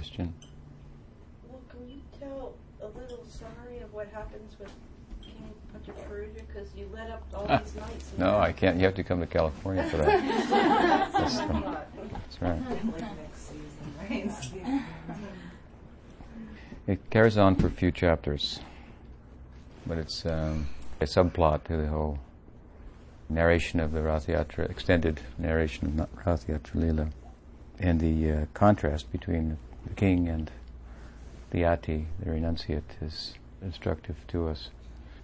question. Well, can you tell a little summary of what happens with King Prataparudra? Because you lit up all these lights. No, I can't. You have to come to California for that. that's, the, that's right. It carries on for a few chapters, but it's um, a subplot to the whole narration of the Rath Yatra, extended narration of Rath Yatra Lila, and the uh, contrast between the king and the yati, the renunciate, is instructive to us.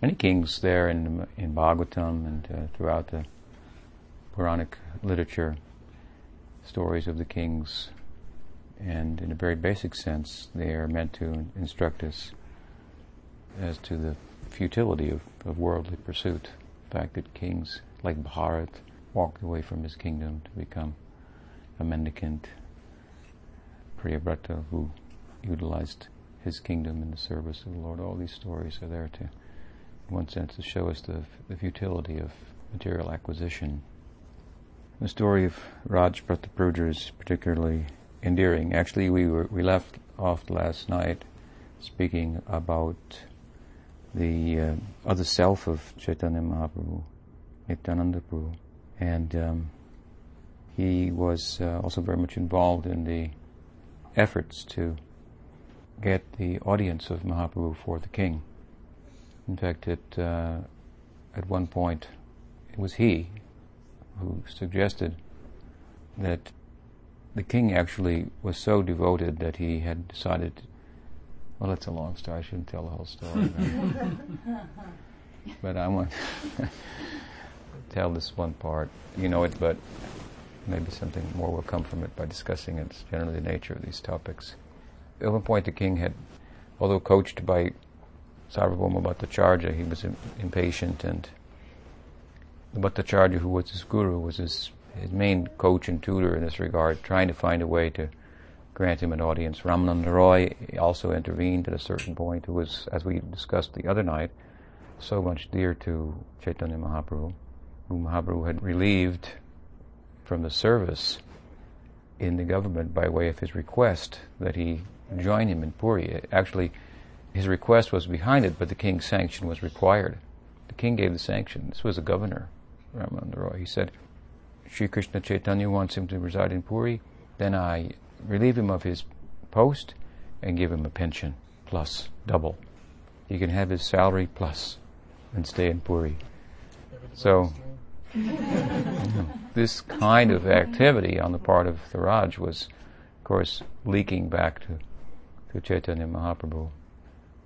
Many kings there in in Bhagavatam and uh, throughout the Puranic literature, stories of the kings, and in a very basic sense, they are meant to instruct us as to the futility of, of worldly pursuit. The fact that kings like Bharat walked away from his kingdom to become a mendicant, Priyabrata, who utilized his kingdom in the service of the Lord. All these stories are there to, in one sense, to show us the, the futility of material acquisition. The story of Raj Prataparudra is particularly endearing. Actually, we were we left off last night speaking about the uh, other self of Chaitanya Mahaprabhu, Nityananda Prabhu, and um, he was uh, also very much involved in the efforts to get the audience of Mahaprabhu for the king. In fact, it, uh, at one point, it was he who suggested that the king actually was so devoted that he had decided. Well, it's a long story. I shouldn't tell the whole story. but I want to tell this one part. You know it, but maybe something more will come from it by discussing it. It's generally the nature of these topics. At one point, the king had, although coached by Sarvabhauma Bhattacharya, he was impatient, and the Bhattacharya, who was his guru, was his his main coach and tutor in this regard, trying to find a way to grant him an audience. Ramananda Roy also intervened at a certain point, who was, as we discussed the other night, so much dear to Chaitanya Mahaprabhu, whom Mahaprabhu had relieved from the service in the government by way of his request that he join him in Puri. Actually, his request was behind it, but the king's sanction was required. The king gave the sanction. This was a governor, Ramananda Roy. He said, Sri Krishna Chaitanya wants him to reside in Puri, then I relieve him of his post and give him a pension plus double. He can have his salary plus and stay in Puri. So, this kind of activity on the part of the Raj was, of course, leaking back to, to Chaitanya Mahaprabhu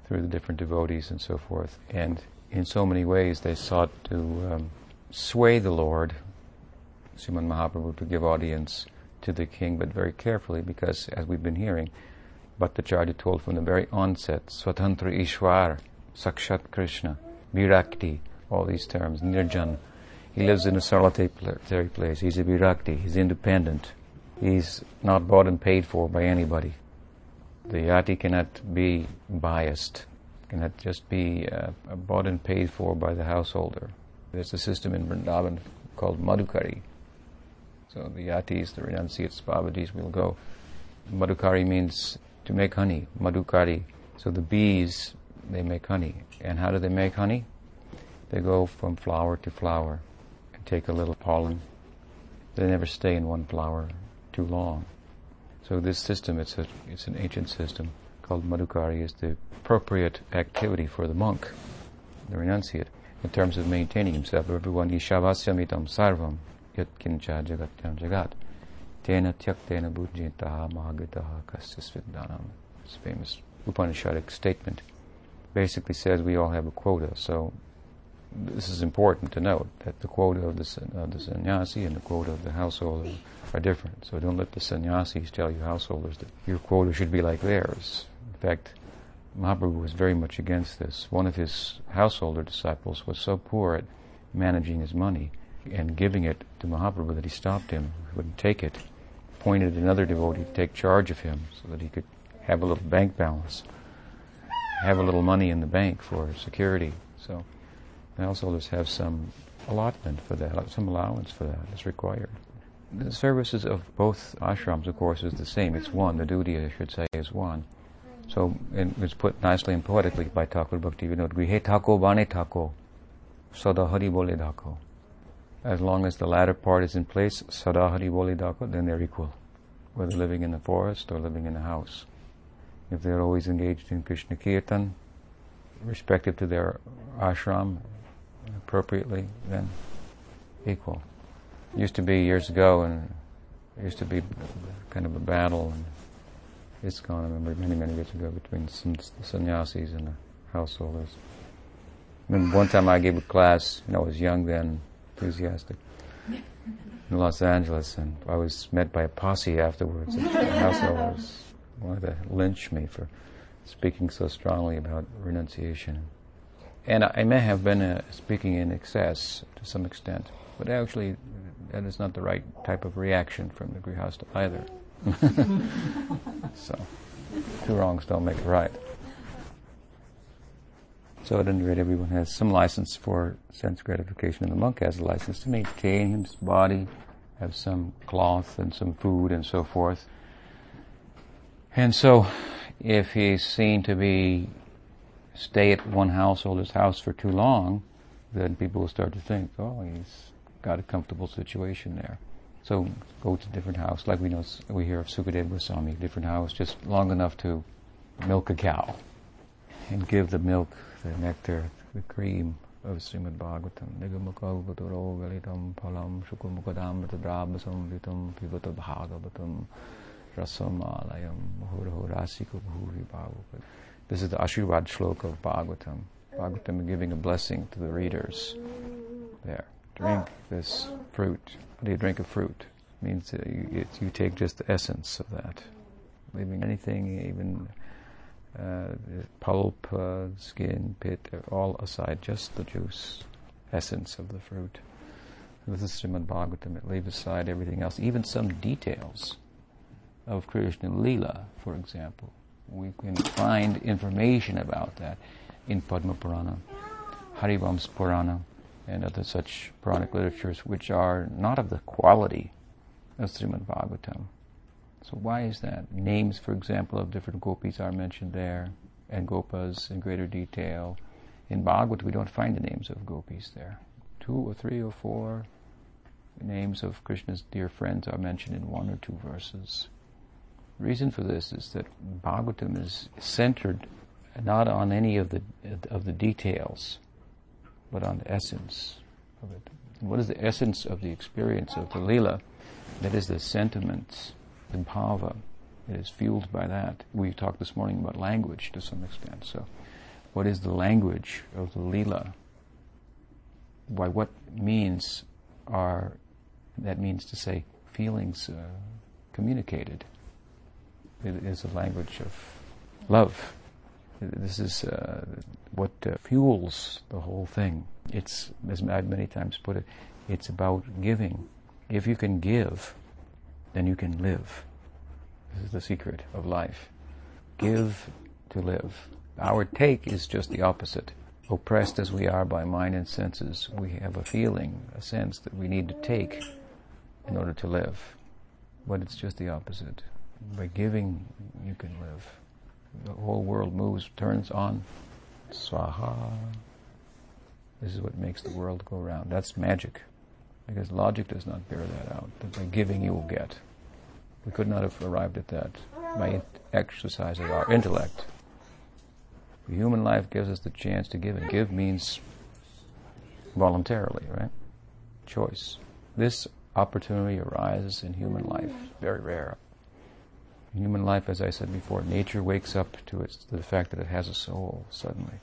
through the different devotees and so forth. And in so many ways, they sought to um, sway the Lord Sriman Mahaprabhu to give audience to the king, but very carefully because, as we've been hearing, Bhattacharya told from the very onset, Swatantra Ishwar, Sakshat Krishna, Virakti, all these terms, Nirjan. He lives in a solitary place. He's a Virakti. He's independent. He's not bought and paid for by anybody. The yati cannot be biased, cannot just be uh, bought and paid for by the householder. There's a system in Vrindavan called Madhukari, so the yatis, the renunciates, bhavadis will go. Madhukari means to make honey. Madhukari. So the bees, they make honey. And how do they make honey? They go from flower to flower take a little pollen. They never stay in one flower too long. So this system, it's a, it's an ancient system called Madhukari, is the appropriate activity for the monk, the renunciate, in terms of maintaining himself. Everyone, Ishavasyamitam sarvam, yatkincha jagatyam jagat. Tena tyaktena bujjitaha mahagataha kasya This famous Upanishadic statement basically says we all have a quota. So this is important to note that the quota of the, of the sannyasi and the quota of the householder are different. So don't let the sannyasis tell you householders that your quota should be like theirs. In fact, Mahaprabhu was very much against this. One of his householder disciples was so poor at managing his money and giving it to Mahaprabhu that he stopped him, he wouldn't take it, appointed another devotee to take charge of him so that he could have a little bank balance, have a little money in the bank for security. So the householders have some allotment for that, some allowance for that is required. the services of both ashrams, of course, is the same. It's one. The duty, I should say, is one. So it's put nicely and poetically by Thakur Bhakti Vinod Grihe Thako Bane Thako Sada Hari Bole Dhako. As long as the latter part is in place, Sada Hari Bole Dhako, then they're equal, whether living in the forest or living in a house. If they're always engaged in Krishna Kirtan, respective to their ashram, appropriately, then equal. It used to be years ago, and it used to be kind of a battle, and it's gone, I remember, many, many years ago, between sannyasis and the householders. I one time I gave a class, know, I was young then, enthusiastic, in Los Angeles, and I was met by a posse afterwards. the householders wanted to lynch me for speaking so strongly about renunciation. And I may have been uh, speaking in excess to some extent, but actually that is not the right type of reaction from the Grihasta either. so, two wrongs don't make a right. So at any rate, everyone has some license for sense gratification, and the monk has a license to maintain his body, have some cloth and some food and so forth. And so, if he's seen to be stay at one householder's house for too long, then people will start to think, oh, he's got a comfortable situation there. So go to different house, like we know we hear of Sukadeva Goswami, different house, just long enough to milk a cow and give the milk, the nectar, the cream of Srimad Bhagavatam. Nigamakavvataro galitam phalam shukumukadam brabhasam vitam pivata bhagavatam rasika bhuvi bhagavatam. This is the Ashirvad shloka of Bhagavatam. Bhagavatam giving a blessing to the readers there drink this fruit. How do you drink a fruit? It means you, it, you take just the essence of that, leaving anything, even uh, pulp, uh, skin, pit, all aside, just the juice, essence of the fruit. This is Srimad Bhagavatam. It leaves aside everything else, even some details of Krishna Lila, for example. We can find information about that in Padma Purana, Harivams Purana, and other such Puranic literatures which are not of the quality of Srimad Bhagavatam. So why is that? Names, for example, of different gopis are mentioned there, and gopas in greater detail. In Bhagavad, we don't find the names of gopis there. Two or three or four names of Krishna's dear friends are mentioned in one or two verses. The reason for this is that Bhagavatam is centered not on any of the of the details but on the essence of it. And what is the essence of the experience of the lila? That is the sentiments, the bhava. It is fueled by that. We talked this morning about language to some extent. So, what is the language of the lila? By what means are that means to say feelings uh, communicated? It is a language of love this is uh, what uh, fuels the whole thing. It's, as I've many times put it, it's about giving. If you can give, then you can live. This is the secret of life. Give to live. Our take is just the opposite. Oppressed as we are by mind and senses, we have a feeling, a sense that we need to take in order to live. But it's just the opposite. By giving, you can live the whole world moves, turns on. Swaha. This is what makes the world go round. That's magic. Because logic does not bear that out. That by giving you will get. We could not have arrived at that by exercise of our intellect. The human life gives us the chance to give, and give means voluntarily, right? Choice. This opportunity arises in human life. Very rare. Human life, as I said before, nature wakes up to, its, the fact that it has a soul suddenly.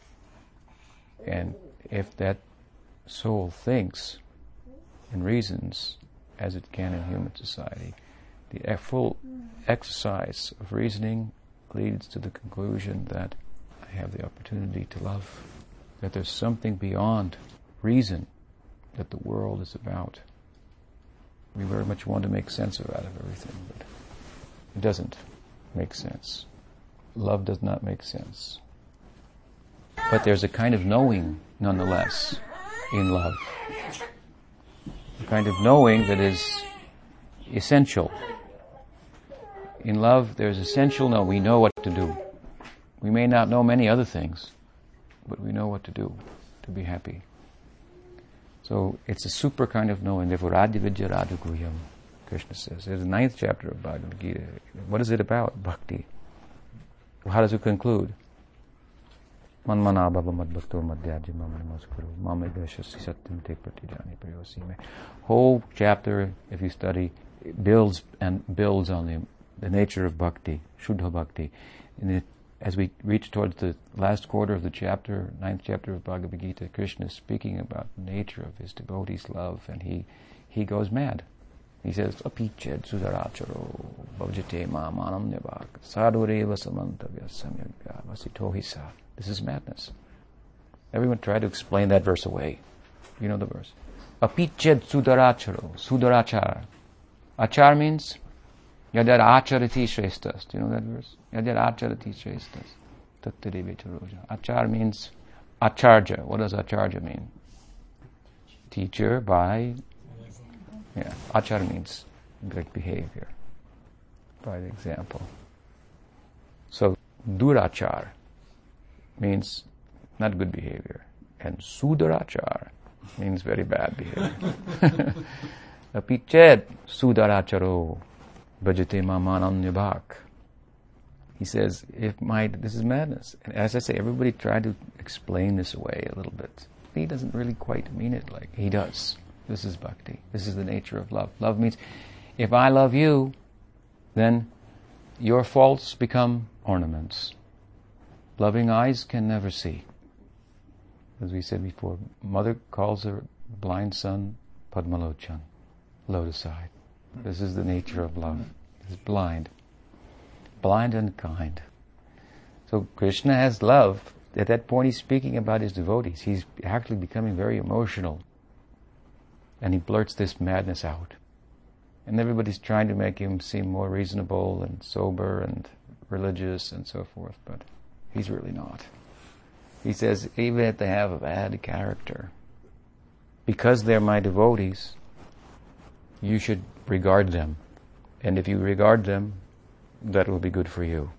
And if that soul thinks and reasons as it can in human society, the full exercise of reasoning leads to the conclusion that I have the opportunity to love, that there's something beyond reason that the world is about. We very much want to make sense of out of everything, but it doesn't make sense. Love does not make sense. But there's a kind of knowing, nonetheless, in love. A kind of knowing that is essential. In love, there's essential no, we know what to do. We may not know many other things, but we know what to do to be happy. So it's a super kind of knowing. Therefore, Krishna says. There's the ninth chapter of Bhagavad Gita. What is it about? Bhakti. How does it conclude? Whole chapter, if you study, builds and builds on the, the nature of bhakti, shuddha bhakti. It as we reach towards the last quarter of the chapter, ninth chapter of Bhagavad Gita, Krishna is speaking about the nature of his devotees' love, and he, he goes mad. He says, Apiched sudaracharo bhavjate mamanam nivak sadureva samantavya samyagya vasitohisa. This is madness. Everyone try to explain that verse away. You know the verse. Apiched sudaracharo, sudarachar. Achar means Yadar acharati shrestas. Do you know that verse? Yadar acharati shrestas. Tattarivicharoja. Achar means acharja. What does acharja mean? Teacher by, yeah, achar means good behavior, by the example. So, durachar means not good behavior. And sudarachar means very bad behavior. Apiched sudaracharo Bhajate Mamanam He says, if my, this is madness. And as I say, everybody tried to explain this away a little bit. He doesn't really quite mean it like he does. This is bhakti. This is the nature of love. Love means, if I love you, then your faults become ornaments. Loving eyes can never see. As we said before, mother calls her blind son Padmalochan, lotus eyed. This is the nature of love. It's blind. Blind and kind. So Krishna has love. At that point, he's speaking about his devotees. He's actually becoming very emotional. And he blurts this madness out. And everybody's trying to make him seem more reasonable and sober and religious and so forth, but he's really not. He says, even if they have a bad character, because they're my devotees, you should regard them. And if you regard them, that will be good for you.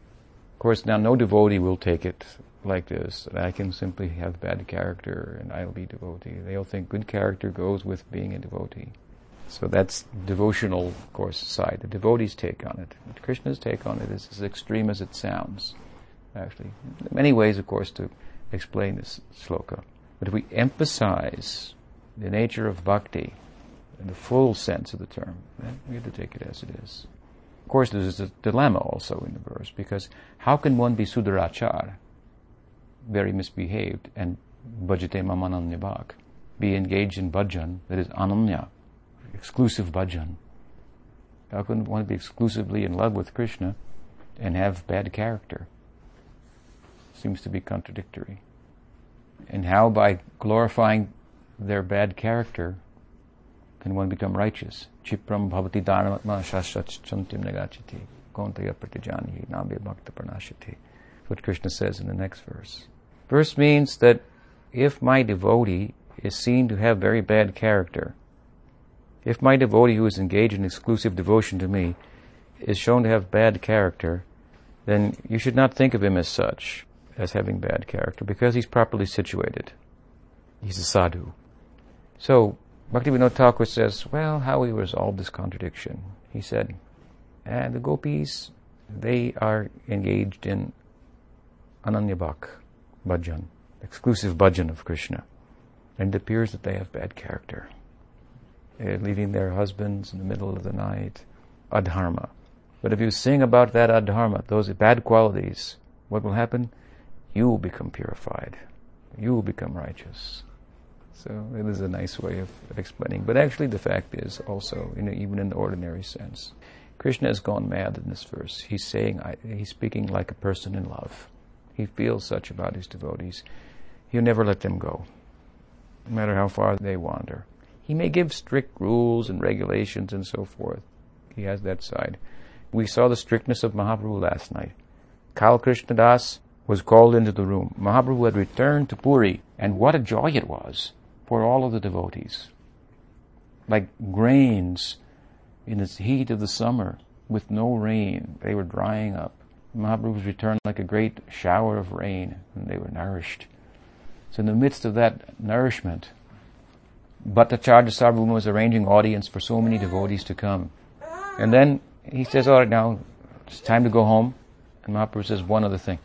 Of course, now no devotee will take it like this. I can simply have bad character and I'll be devotee. They'll think good character goes with being a devotee. So that's devotional, of course, side. The devotees take on it. Krishna's take on it is as extreme as it sounds, actually. Many ways, of course, to explain this sloka. But if we emphasize the nature of bhakti, in the full sense of the term. We have to take it as it is. Of course, there's a dilemma also in the verse because how can one be sudarachar, very misbehaved, and bhajate mamananyabhak, be engaged in bhajan, that is ananya, exclusive bhajan? How can one be exclusively in love with Krishna and have bad character? Seems to be contradictory. And how by glorifying their bad character can one become righteous? Chipram bhavati dharmatma shashachantim negachiti. Kontaya pratijani nabhi bhakta pranashiti. What Krishna says in the next verse. Verse means that if my devotee is seen to have very bad character, if my devotee who is engaged in exclusive devotion to me is shown to have bad character, then you should not think of him as such, as having bad character, because he's properly situated. He's a sadhu. So, Bhaktivinoda Thakur says, well, how we resolve this contradiction? He said, and the gopis, they are engaged in ananyabhak, bhajan, exclusive bhajan of Krishna. And it appears that they have bad character. They're leaving their husbands in the middle of the night, adharma. But if you sing about that adharma, those bad qualities, what will happen? You will become purified. You will become righteous. So it is a nice way of, explaining. But actually, the fact is also, you know, even in the ordinary sense, Krishna has gone mad in this verse. He's saying, I, he's speaking like a person in love. He feels such about his devotees. He'll never let them go, no matter how far they wander. He may give strict rules and regulations and so forth. He has that side. We saw the strictness of Mahaprabhu last night. Kal Krishna Das was called into the room. Mahaprabhu had returned to Puri, and what a joy it was for all of the devotees. Like grains in the heat of the summer with no rain. They were drying up. Mahaprabhu's returned like a great shower of rain, and they were nourished. So in the midst of that nourishment, Bhattacharya Sarvabhauma was arranging audience for so many devotees to come. And then he says, all right, now it's time to go home. And Mahaprabhu says one other thing.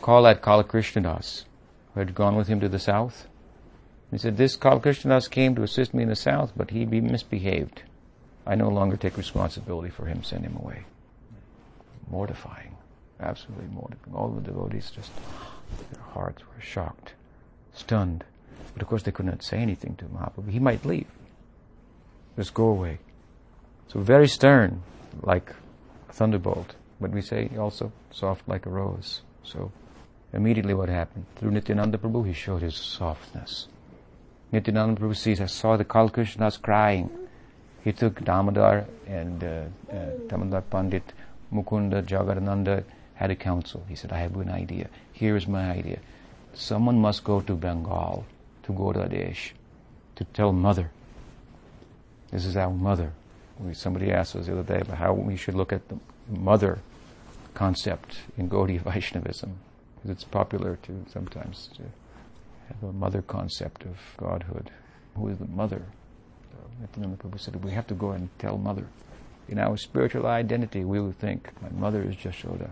Call that Kala Krishnadas, who had gone with him to the south. He said, this Kala Krishnadas came to assist me in the south, but he'd be misbehaved. I no longer take responsibility for him, send him away. Mortifying. Absolutely mortifying. All the devotees just, their hearts were shocked, stunned. But of course they could not say anything to Mahaprabhu. He might leave. Just go away. So very stern, like a thunderbolt. But we say also soft like a rose. So immediately what happened? Through Nityananda Prabhu, he showed his softness. Nityananda Prabhu sees, I saw the Krishnas crying. He took Damodar and uh, uh, Damodar Pandit, Mukunda, Jagadananda had a council. He said, I have an idea. Here is my idea. Someone must go to Bengal to Gauda Desh to tell mother. This is our mother. Somebody asked us the other day about how we should look at the mother concept in Gaudiya Vaishnavism. Because it's popular to sometimes to have a mother concept of godhood. Who is the mother? Nityananda Prabhu said, we have to go and tell mother. In our spiritual identity, we would think, my mother is Jashoda,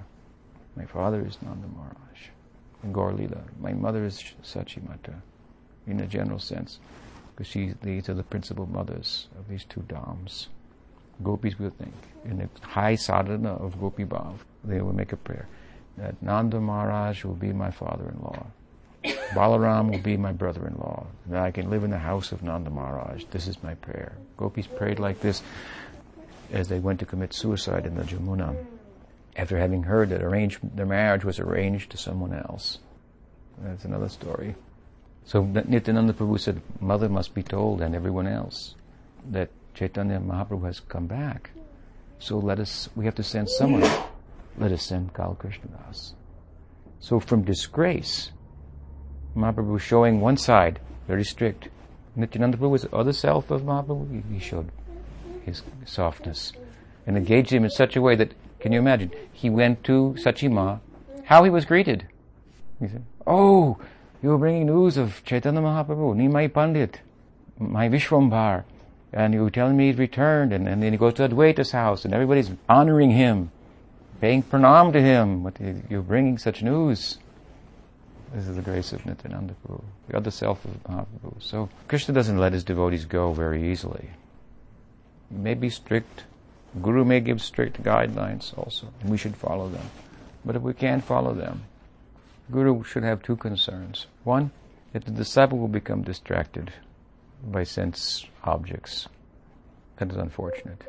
my father is Nanda Maharaj. In Gaur Lila, my mother is Sachimata in a general sense, because she, these are the principal mothers of these two Dhams. Gopis will think, in the high sadhana of Gopi Bhav, they will make a prayer that Nanda Maharaj will be my father-in-law. Balaram will be my brother-in-law. That I can live in the house of Nanda Maharaj. This is my prayer. Gopis prayed like this as they went to commit suicide in the Jamuna after having heard that arranged, their marriage was arranged to someone else. That's another story. So Nityananda Prabhu said, Mother must be told and everyone else that Chaitanya Mahaprabhu has come back. So let us, we have to send someone. Let us send Kal Das. So from disgrace, Mahaprabhu was showing one side, very strict. Nityananda Prabhu was the other self of Mahaprabhu. He showed his softness and engaged him in such a way that, can you imagine? He went to Sachima, how he was greeted. He said, Oh, you're bringing news of Chaitanya Mahaprabhu, Nimai Pandit, my Vishwambar, and you telling me he's returned, and, and then he goes to Advaita's house, and everybody's honoring him, paying pranam to him. But you're bringing such news. This is the grace of Nityananda Prabhu, the other self of Mahaprabhu. So Krishna doesn't let his devotees go very easily. He may be strict. Guru may give strict guidelines also, and we should follow them. But if we can't follow them, Guru should have two concerns. One, that the disciple will become distracted by sense objects. That is unfortunate.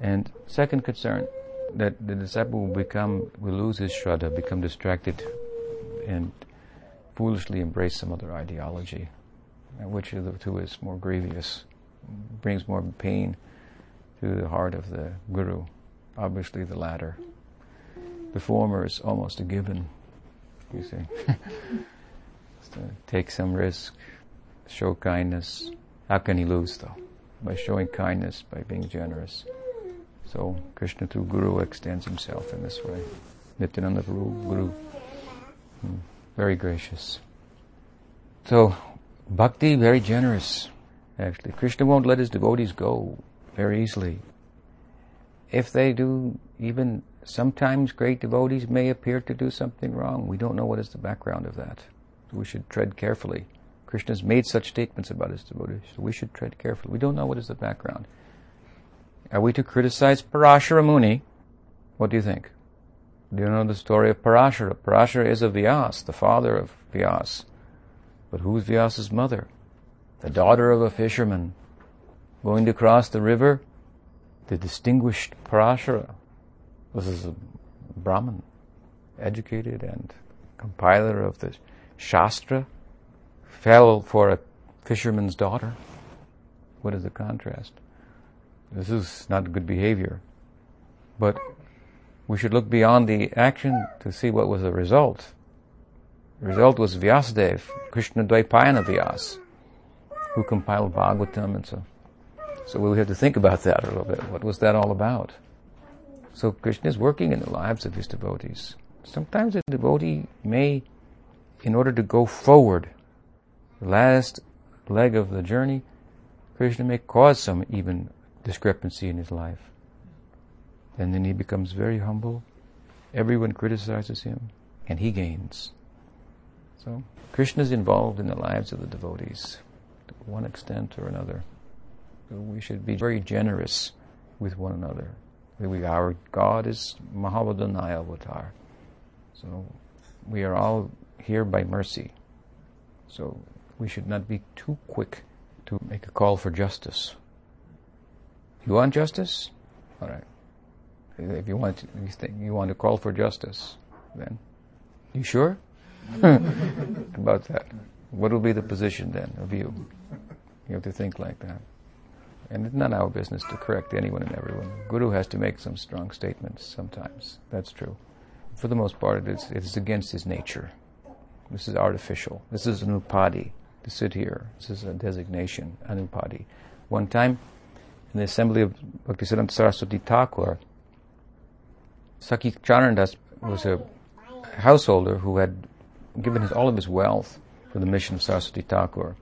And second concern, that the disciple will become, will lose his shraddha, become distracted and foolishly embrace some other ideology, which of the two is more grievous, brings more pain to the heart of the guru. Obviously the latter. The former is almost a given you see. take some risk, show kindness. How can he lose though? By showing kindness, by being generous. So Krishna through Guru extends himself in this way. Nityananda Guru, Guru, hmm, very gracious. So bhakti, very generous. Actually, Krishna won't let his devotees go very easily. If they do even Sometimes great devotees may appear to do something wrong. We don't know what is the background of that. We should tread carefully. Krishna's made such statements about his devotees, so we should tread carefully. We don't know what is the background. Are we to criticize Parashara Muni? What do you think? Do you know the story of Parashara? Parashara is a Vyas, the father of Vyas. But who's Vyasa's mother? The daughter of a fisherman. Going to cross the river, the distinguished Parashara, this is a Brahmin, educated and compiler of the Shastra, fell for a fisherman's daughter. What is the contrast? This is not good behavior. But we should look beyond the action to see what was the result. The result was Vyasadev, Krishna Dvaipayana Vyas, who compiled Bhagavatam and so. So we have to think about that a little bit. What was that all about? So Krishna is working in the lives of his devotees. Sometimes a devotee may, in order to go forward, the last leg of the journey, Krishna may cause some even discrepancy in his life. And then he becomes very humble. Everyone criticizes him, and he gains. So Krishna is involved in the lives of the devotees to one extent or another. We should be very generous with one another. We, our God is Mahavadanyaya Avatar. So we are all here by mercy. So we should not be too quick to make a call for justice. You want justice? All right. If you want, you want to call for justice, then you sure about that? What will be the position then of you? You have to think like that. And it's not our business to correct anyone and everyone. Guru has to make some strong statements sometimes. That's true. For the most part, it is, it is against his nature. This is artificial. This is an upadi to sit here. This is a designation, anupadi. One time, in the assembly of Bhaktisiddhanta Saraswati Thakur, Sakhi Charandas was a householder who had given his, all of his wealth for the mission of Saraswati Thakur.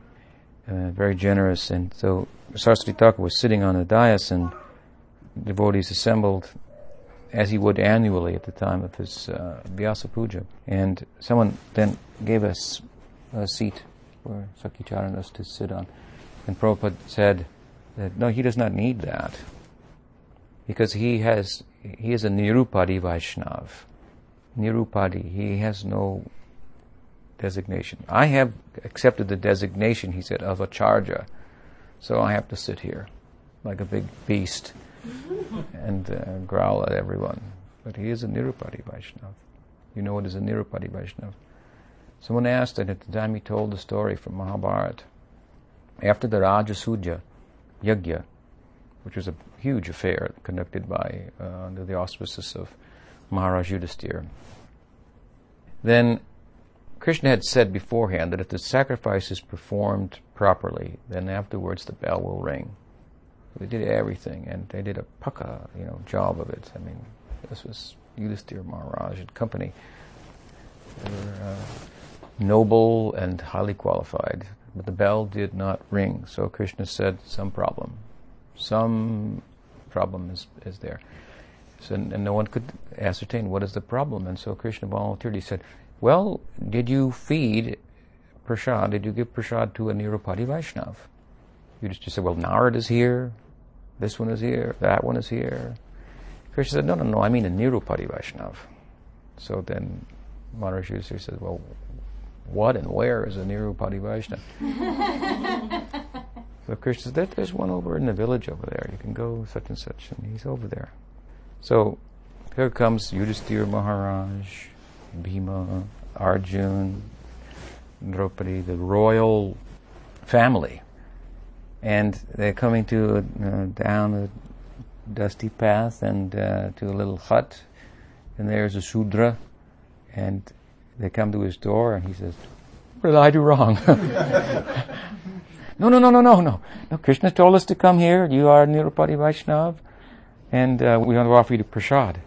Uh, very generous, and so Saraswati Thakur was sitting on a dais, and devotees assembled as he would annually at the time of his uh, Vyasa Puja. And someone then gave us a seat for Sakhicharandas to sit on. And Prabhupada said that no, he does not need that because he has he is a Nirupadi Vaishnav. Nirupadi, he has no designation. I have accepted the designation, he said, of acharya, so I have to sit here like a big beast and uh, growl at everyone. But he is a Nirupadi Vaishnav. You know what is a Nirupadi Vaishnav? Someone asked, and at the time he told the story from Mahabharata. After the Rajasuya Yajna, which was a huge affair conducted by, uh, under the auspices of Maharaj Yudhisthira, then Krishna had said beforehand that if the sacrifice is performed properly, then afterwards the bell will ring. They did everything, and they did a pukka, you know, job of it. I mean, this was Yudhisthira Maharaj and company. They were uh, noble and highly qualified, but the bell did not ring. So Krishna said, "Some problem, some problem is is there." So, and no one could ascertain what is the problem. And so Krishna volunteered. He said, "Well, did you feed prashad? Did you give prashad to a Nirupadi Vaishnav?" You just, just said, "Well, Narad is here. This one is here. That one is here." Krishna said, "No, no, no. I mean a Nirupadi Vaishnav." So then Maharaj Yudhisthira said, "Well, what and where is a Nirupadi Vaishnav?" so Krishna said, "There's one over in the village over there. You can go such and such, and he's over there." So here comes Yudhisthira Maharaj, Bhima, Arjun, Draupadi, the royal family. And they're coming to uh, down a dusty path and uh, to a little hut, and there's a Sudra, and they come to his door, and he says, "What did I do wrong?" no, no, no, no, no, no. No, Krishna told us to come here. You are Nirupadi Vaishnav and uh, we want to offer you the prasad.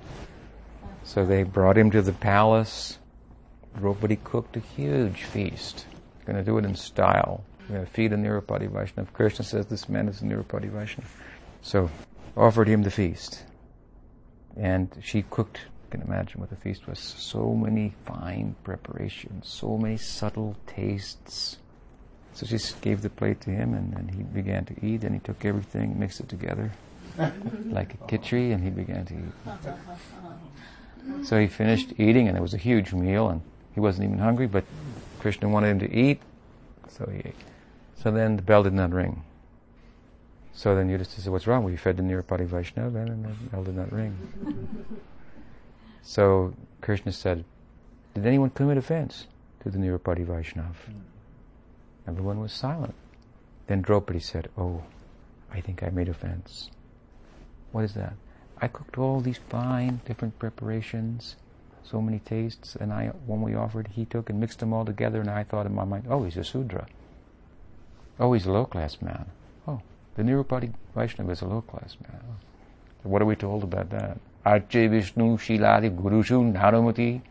So they brought him to the palace. Draupadi cooked a huge feast. Going to do it in style. We're going to feed a Nirupadi Vaishnava. Krishna says this man is a Nirupadi Vaishnava. So offered him the feast. And she cooked, you can imagine what the feast was. So many fine preparations, so many subtle tastes. So she gave the plate to him and, and he began to eat and he took everything, mixed it together like a kitchery, and he began to eat. So he finished eating, and it was a huge meal, and he wasn't even hungry, but Krishna wanted him to eat, so he ate. So then the bell did not ring. So then Yudhishthira said, what's wrong? We fed the Nirupadi Vaishnava, and the bell did not ring. so Krishna said, did anyone commit offense to the Nirupadi Vaishnava? Everyone was silent. Then Draupadi said, oh, I think I made offense. What is that? I cooked all these fine different preparations, so many tastes, and I when we offered, he took and mixed them all together, and I thought in my mind, oh, he's a Sudra. Oh, he's a low class man. Oh, The Nirupadi Vaishnava is a low class man. What are we told about that? Arche Vishnu Shiladi Gurushu Naramati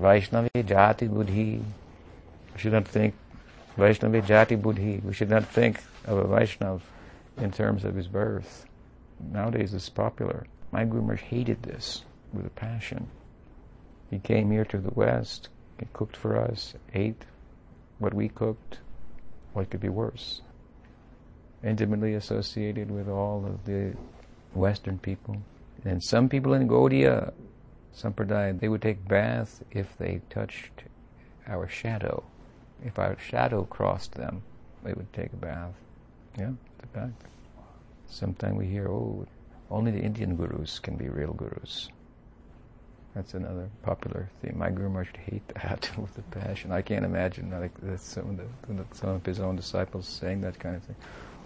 Vaishnavi Jati Buddhi. We should not think Vaishnavi Jati Buddhi. We should not think of a Vaishnav in terms of his birth. Nowadays it's popular. My Maharaj hated this with a passion. He came here to the West, he cooked for us, ate what we cooked. What could be worse? Intimately associated with all of the Western people. And some people in Gaudiya Sampradaya, they would take bath if they touched our shadow. If our shadow crossed them, they would take a bath. Yeah, it's a fact. Sometimes we hear, oh, only the Indian gurus can be real gurus. That's another popular theme. My Guru Maharaj hate that with a passion. I can't imagine like some of, the, some of his own disciples saying that kind of thing.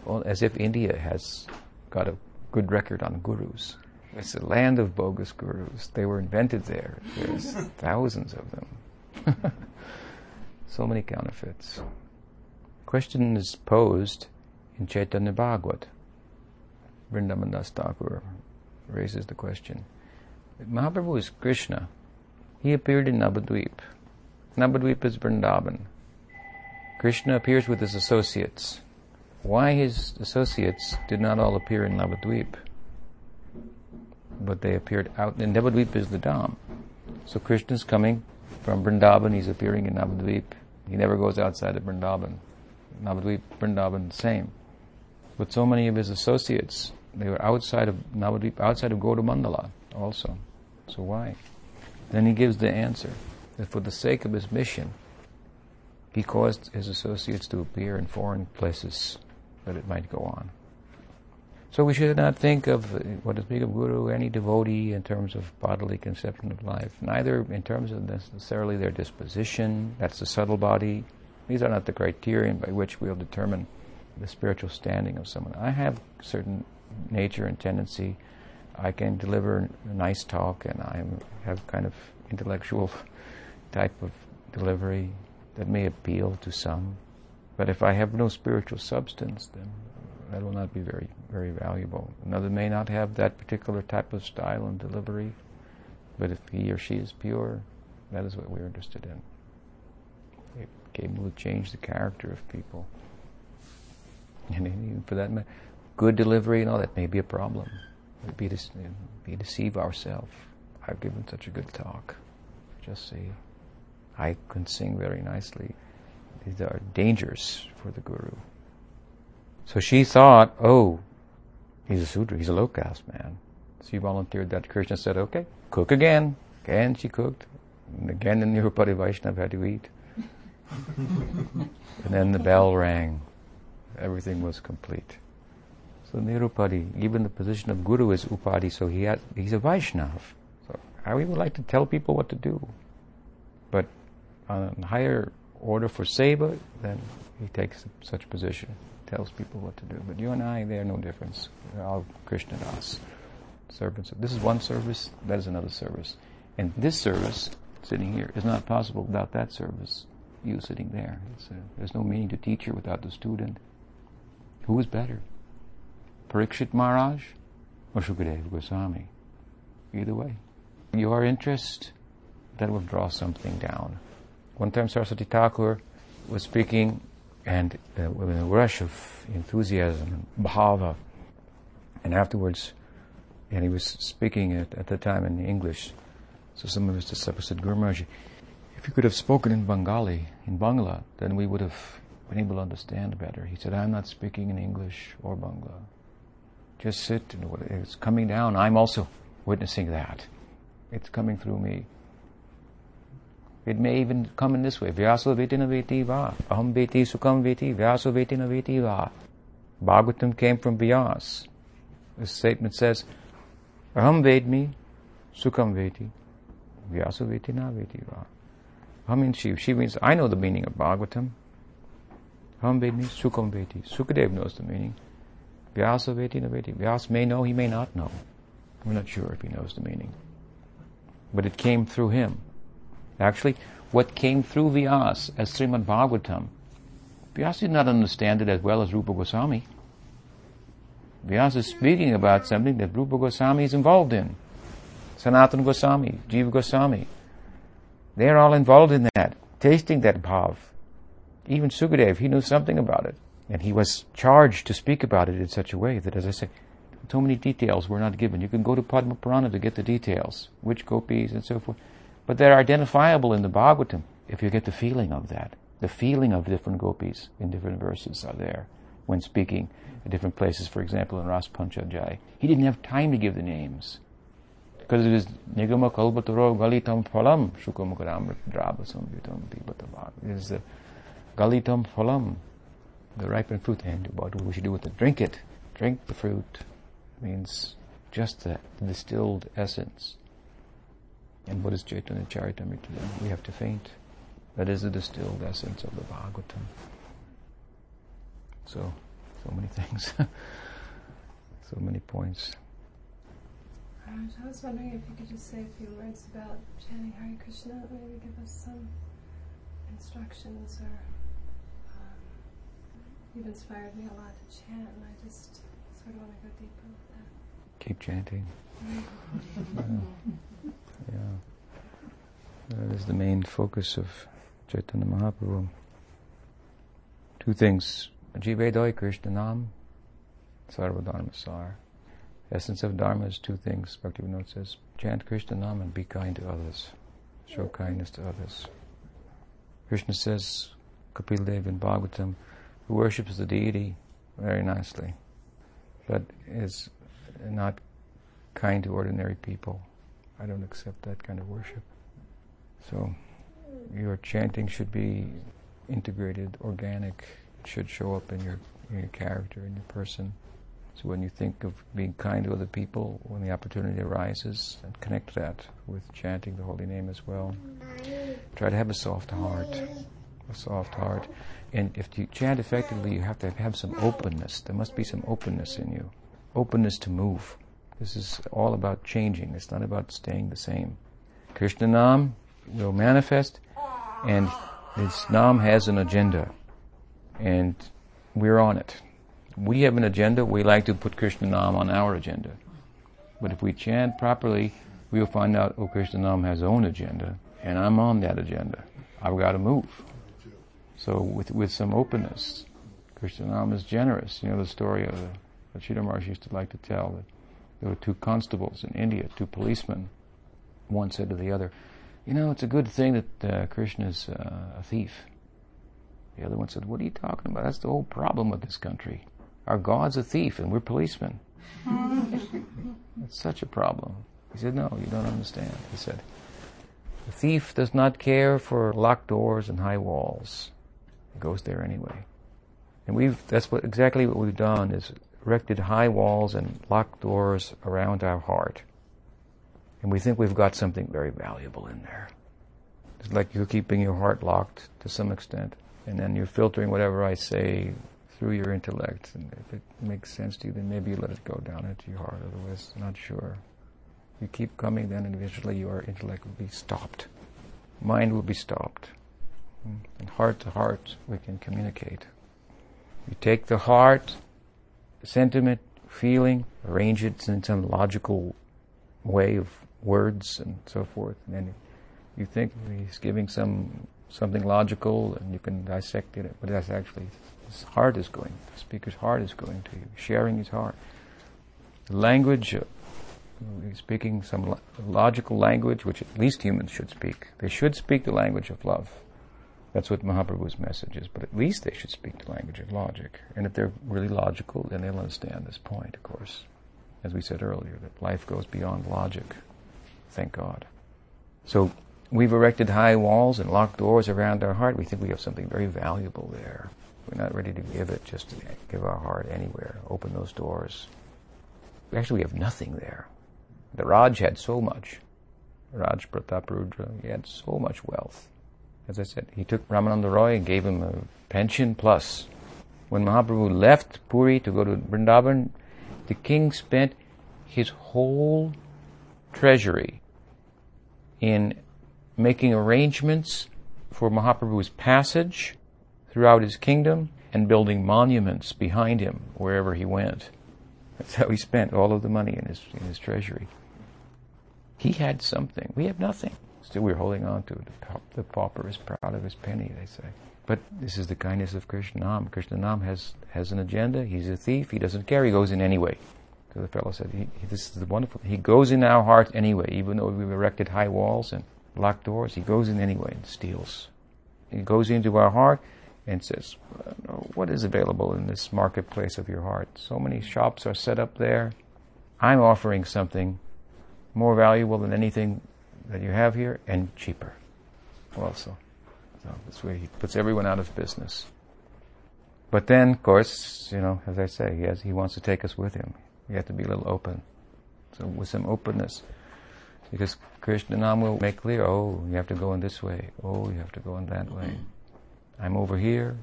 Well, as if India has got a good record on gurus. It's a land of bogus gurus. They were invented there. There's thousands of them. so many counterfeits. Question is posed in Chaitanya Bhagavat. Vrindavan Das Thakur raises the question. Mahaprabhu is Krishna. He appeared in Navadvip. Navadvip is Vrindavan. Krishna appears with his associates. Why his associates did not all appear in Navadvip? But they appeared out, and Navadvip is the Dham. So Krishna is coming from Vrindavan, he's appearing in Navadvip. He never goes outside of Vrindavan. Navadvip, Vrindavan, same. But so many of his associates, they were outside of Navadvip, outside of Gaudamandala also. So why? Then he gives the answer that for the sake of his mission, he caused his associates to appear in foreign places that it might go on. So we should not think of uh, what is big of Guru, any devotee, in terms of bodily conception of life, neither in terms of necessarily their disposition, that's the subtle body. These are not the criterion by which we'll determine the spiritual standing of someone. I have certain nature and tendency I can deliver a nice talk and I have kind of intellectual type of delivery that may appeal to some. But if I have no spiritual substance, then that will not be very, very valuable. Another may not have that particular type of style and delivery, but if he or she is pure, that is what we're interested in. Able to change the character of people. And even for that matter, good delivery and all that may be a problem we, de- deceive ourselves. I've given such a good talk. Just see, I can sing very nicely. These are dangers for the guru. So she thought, oh, he's a Sudra, he's a low caste man. She volunteered that. Krishna said, okay, cook again. Again she cooked. And again the Nirupadi Vaishnava had to eat. and then the bell rang. Everything was complete. So Nirupadi, even the position of Guru is Upadi, so he had, he's a Vaishnav. So I would like to tell people what to do. But on a higher order for Seva, then he takes such position, tells people what to do. But you and I, they're no difference. We're all Krishna Das, servants. This is one service, that is another service. And this service, sitting here, is not possible without that service. You sitting there. A, uh, there's no meaning to teacher without the student. Who is better? Parikshit Maharaj or Shukadev Goswami. Either way. Your interest, that will draw something down. One time Saraswati Thakur was speaking and uh, with a rush of enthusiasm and bhava. And afterwards, and he was speaking at, at the time in English. So some of his disciples said, Guru Maharaj, if you could have spoken in Bengali, in Bangla, then we would have been able to understand better. He said, I'm not speaking in English or Bangla. Just sit and it's coming down. I'm also witnessing that. It's coming through me. It may even come in this way. Vyaso vetina veti va. Aham veti sukam veti. Vyaso vetina veti va. Bhagavatam came from Vyas. This statement says, Aham vedmi sukam veti. Vyaso vetina veti va. I mean, she, she means, I know the meaning of Bhagavatam. Aham vedmi sukam veti. Sukadev knows the meaning. Vyasa veti na veti. Vyas may know, he may not know. We're not sure if he knows the meaning. But it came through him. Actually, what came through Vyas as Srimad Bhagavatam, Vyas did not understand it as well as Rupa Goswami. Vyasa is speaking about something that Rupa Goswami is involved in. Sanatana Goswami, Jiva Goswami. They're all involved in that, tasting that bhav. Even Sukadev, he knew something about it. And he was charged to speak about it in such a way that, as I said, so many details were not given. You can go to Padma Purana to get the details, which gopis and so forth. But they're identifiable in the Bhagavatam if you get the feeling of that. The feeling of different gopis in different verses are there when speaking at different places. For example, in Ras Panchadhyay, he didn't have time to give the names because it is Nigama Kalpataro Galitam Phalam Shukamakaram Drabasam Yutam It is the Galitam Phalam, the ripened fruit. And what we should do with it? Drink it. Drink the fruit. means just the distilled essence. And what is Chaitanya Charitamrita? We have to faint. That is the distilled essence of the Bhagavatam. So, so many things. so many points. I was wondering if you could just say a few words about chanting Hare Krishna, maybe give us some instructions or um, you've inspired me a lot to chant and I just sort of want to go deeper with that. Keep chanting. yeah. yeah. That is the main focus of Chaitanya Mahaprabhu. Two things. Jivedoi Krishna Nam, Sarvadharma Sar. Essence of Dharma is two things. Bhaktivinoda says, chant Krishna Nam and be kind to others. Show kindness to others. Krishna says, Kapil Dev in Bhagavatam, who worships the deity very nicely, but is not kind to ordinary people. I don't accept that kind of worship. So your chanting should be integrated, organic. It should show up in your, in your character, in your person. So when you think of being kind to other people, when the opportunity arises, and connect that with chanting the holy name as well. Try to have a soft heart, a soft heart. And if you chant effectively, you have to have some openness. There must be some openness in you, openness to move. This is all about changing. It's not about staying the same. Krishna Nam will manifest, and this Nam has an agenda, and we're on it. We have an agenda. We like to put Krishna Nam on our agenda. But if we chant properly, we'll find out, oh, Krishna Nam has own agenda, and I'm on that agenda. I've got to move. So with with some openness, Krishna Nam is generous. You know the story of the, that Sridhar Maharaj used to like to tell that there were two constables in India, two policemen. One said to the other, you know, it's a good thing that uh, Krishna is uh, a thief. The other one said, What are you talking about? That's the whole problem with this country. Our God's a thief and we're policemen. it's such a problem. He said, No, you don't understand. He said, The thief does not care for locked doors and high walls. Goes there anyway. And we've, that's what, exactly what we've done is erected high walls and locked doors around our heart. And we think we've got something very valuable in there. It's like you're keeping your heart locked to some extent, and then you're filtering whatever I say through your intellect. And if it makes sense to you, then maybe you let it go down into your heart. Otherwise, not sure. You keep coming, then eventually your intellect will be stopped. Mind will be stopped. And heart to heart, we can communicate. You take the heart, sentiment, feeling, arrange it in some logical way of words and so forth. And then you think he's giving some something logical, and you can dissect it, but that's actually his heart is going. The speaker's heart is going to you, sharing his heart. The language, uh, speaking some lo- logical language, which at least humans should speak. They should speak the language of love. That's what Mahaprabhu's message is. But at least they should speak the language of logic. And if they're really logical, then they'll understand this point, of course. As we said earlier, that life goes beyond logic. Thank God. So we've erected high walls and locked doors around our heart. We think we have something very valuable there. We're not ready to give it, just to give our heart anywhere, open those doors. Actually, we have nothing there. The Raj had so much. Raj Prataparudra, he had so much wealth. As I said, he took Ramananda Roy and gave him a pension plus. When Mahaprabhu left Puri to go to Vrindavan, the king spent his whole treasury in making arrangements for Mahaprabhu's passage throughout his kingdom and building monuments behind him wherever he went. That's how he spent all of the money in his in his treasury. He had something. We have nothing. Still, we're holding on to it. The pauper is proud of his penny, they say. But this is the kindness of Krishnanam. Krishnanam has, has an agenda. He's a thief. He doesn't care. He goes in anyway. So the fellow said, he, this is the wonderful. He goes in our hearts anyway, even though we've erected high walls and locked doors. He goes in anyway and steals. He goes into our heart and says, "What is available in this marketplace of your heart? So many shops are set up there. I'm offering something more valuable than anything that you have here, and cheaper, also." So this way, he puts everyone out of business. But then, of course, you know, as I say, he has, he wants to take us with him. We have to be a little open. So with some openness, because Krishnanam will make clear, oh, you have to go in this way. Oh, you have to go in that way. I'm over here.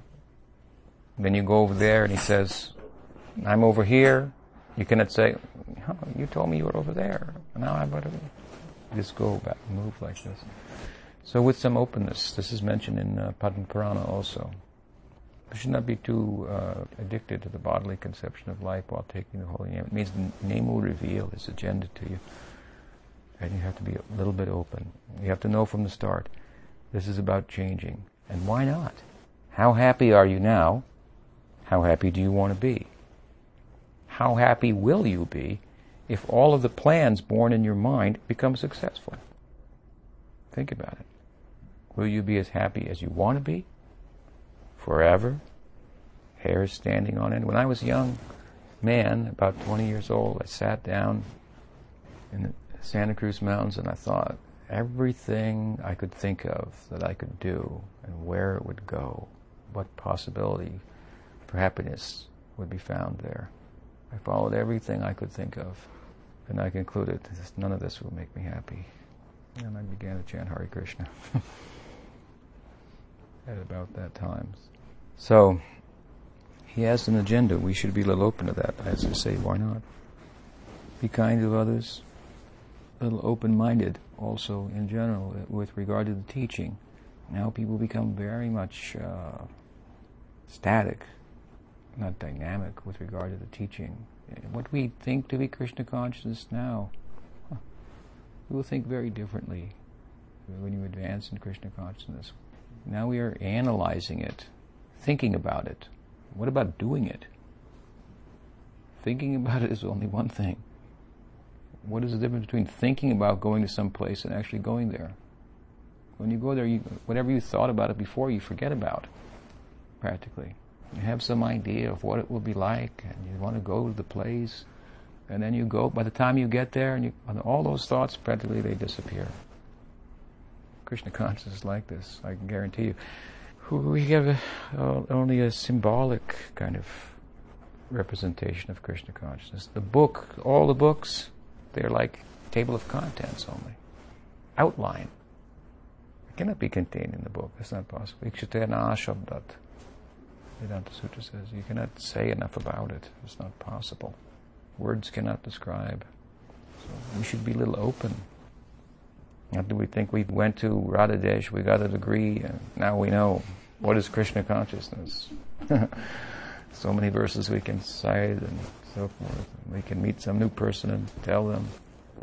Then you go over there, and he says, I'm over here. You cannot say, oh, you told me you were over there. Now I'm over there. Just go back, and move like this. So with some openness, this is mentioned in uh, also. We should not be too uh, addicted to the bodily conception of life while taking the holy name. It means the name will reveal its agenda to you. And you have to be a little bit open. You have to know from the start, this is about changing. And why not? How happy are you now? How happy do you want to be? How happy will you be if all of the plans born in your mind become successful? Think about it. Will you be as happy as you want to be? Forever? Hair standing on end. When I was a young man, about 20 years old, I sat down in the Santa Cruz Mountains and I thought, everything I could think of that I could do and where it would go, what possibility for happiness would be found there. I followed everything I could think of, and I concluded none of this will make me happy. And I began to chant Hare Krishna at about that time. So, he has an agenda. We should be a little open to that. As I say, why not? Be kind to others, a little open-minded also in general with regard to the teaching. Now people become very much uh, static, not dynamic with regard to the teaching. What we think to be Krishna consciousness now, we will think very differently when you advance in Krishna consciousness. Now we are analyzing it, thinking about it. What about doing it? Thinking about it is only one thing. What is the difference between thinking about going to some place and actually going there? When you go there, you, whatever you thought about it before, you forget about, practically. You have some idea of what it will be like, and you want to go to the place, and then you go. By the time you get there, and, you, and all those thoughts, practically, they disappear. Krishna consciousness is like this, I can guarantee you. We have a, uh, only a symbolic kind of representation of Krishna consciousness. The book, all the books, they're like table of contents only. Outline. It cannot be contained in the book. It's not possible. Ikshitena ashabdat. Vedanta Sutra says you cannot say enough about it. It's not possible. Words cannot describe. So we should be a little open. Not do we think we went to Radhadesh, we got a degree, and now we know what is Krishna consciousness. so many verses we can cite and so forth. We can meet some new person and tell them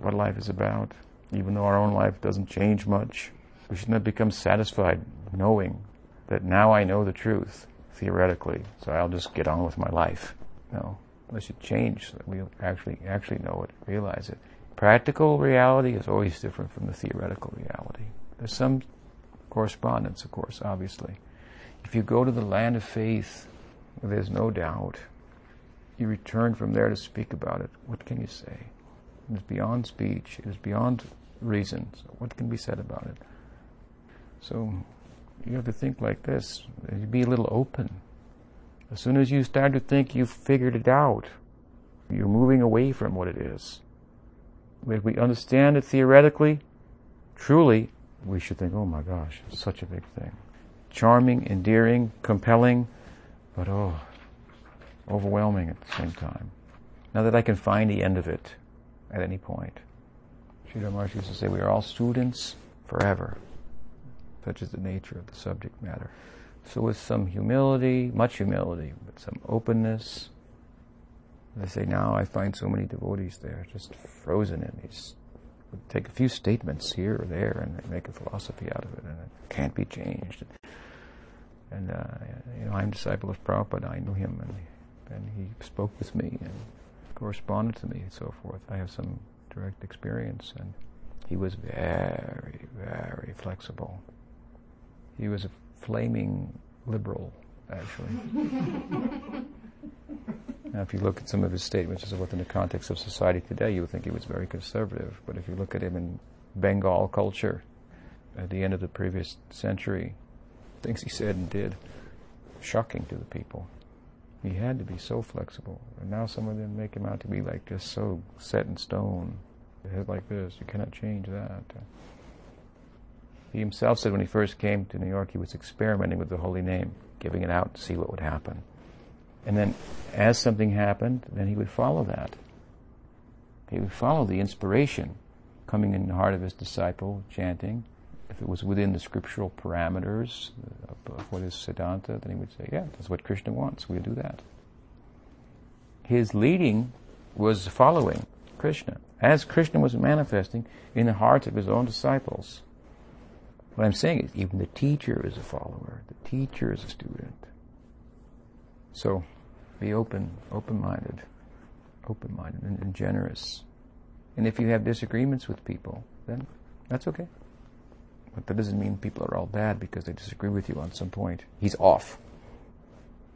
what life is about, even though our own life doesn't change much. We should not become satisfied knowing that now I know the truth, theoretically, so I'll just get on with my life. No. We should change so that we actually actually know it, realize it. Practical reality is always different from the theoretical reality. There's some correspondence, of course, obviously. If you go to the land of faith, there's no doubt you return from there to speak about it, what can you say? It is beyond speech, it is beyond reason. So what can be said about it? So you have to think like this. Be a little open. As soon as you start to think you've figured it out, you're moving away from what it is. If we understand it theoretically, truly, we should think, oh my gosh, such a big thing. Charming, endearing, compelling, but oh, overwhelming at the same time. Now that I can find the end of it at any point. Sridhar Maharaj used to say, we are all students forever. Such is the nature of the subject matter. So with some humility, much humility, but some openness, I say now I find so many devotees there just frozen in these. Take a few statements here or there and make a philosophy out of it, and it can't be changed. And uh, you know, I'm a disciple of Prabhupada. I knew him, and and he spoke with me and corresponded to me and so forth. I have some direct experience, and he was very, very flexible. He was a flaming liberal, actually. now, if you look at some of his statements as within the context of society today, you would think he was very conservative. But if you look at him in Bengal culture at the end of the previous century, things he said and did, shocking to the people. He had to be so flexible. And now some of them make him out to be like just so set in stone. Head like this, you cannot change that. He himself said when he first came to New York, he was experimenting with the holy name, giving it out to see what would happen. And then, as something happened, then he would follow that. He would follow the inspiration coming in the heart of his disciple, chanting. If it was within the scriptural parameters of, what is Siddhanta, then he would say, Yeah, that's what Krishna wants. We'll do that. His leading was following Krishna, as Krishna was manifesting in the hearts of his own disciples. What I'm saying is, even the teacher is a follower. The teacher is a student. So, be open, open-minded, open-minded, and, and generous. And if you have disagreements with people, then that's okay. But that doesn't mean people are all bad because they disagree with you on some point. He's off.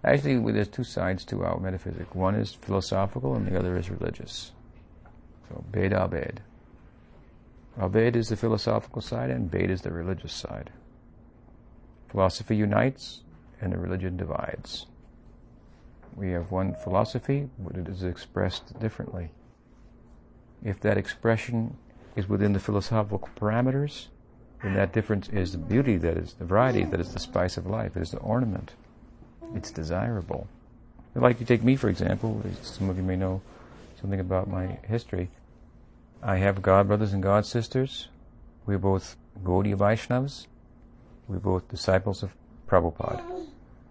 Actually, there's two sides to our metaphysics. One is philosophical, and the other is religious. So, Beda Abed. Abed is the philosophical side, and Bed is the religious side. Philosophy unites, and the religion divides. We have one philosophy, but it is expressed differently. If that expression is within the philosophical parameters, then that difference is the beauty that is the variety that is the spice of life, it is the ornament. It's desirable. Like you take me, for example, some of you may know something about my history. I have God brothers and God sisters. We're both Gaudiya Vaishnavas. We're both disciples of Prabhupada.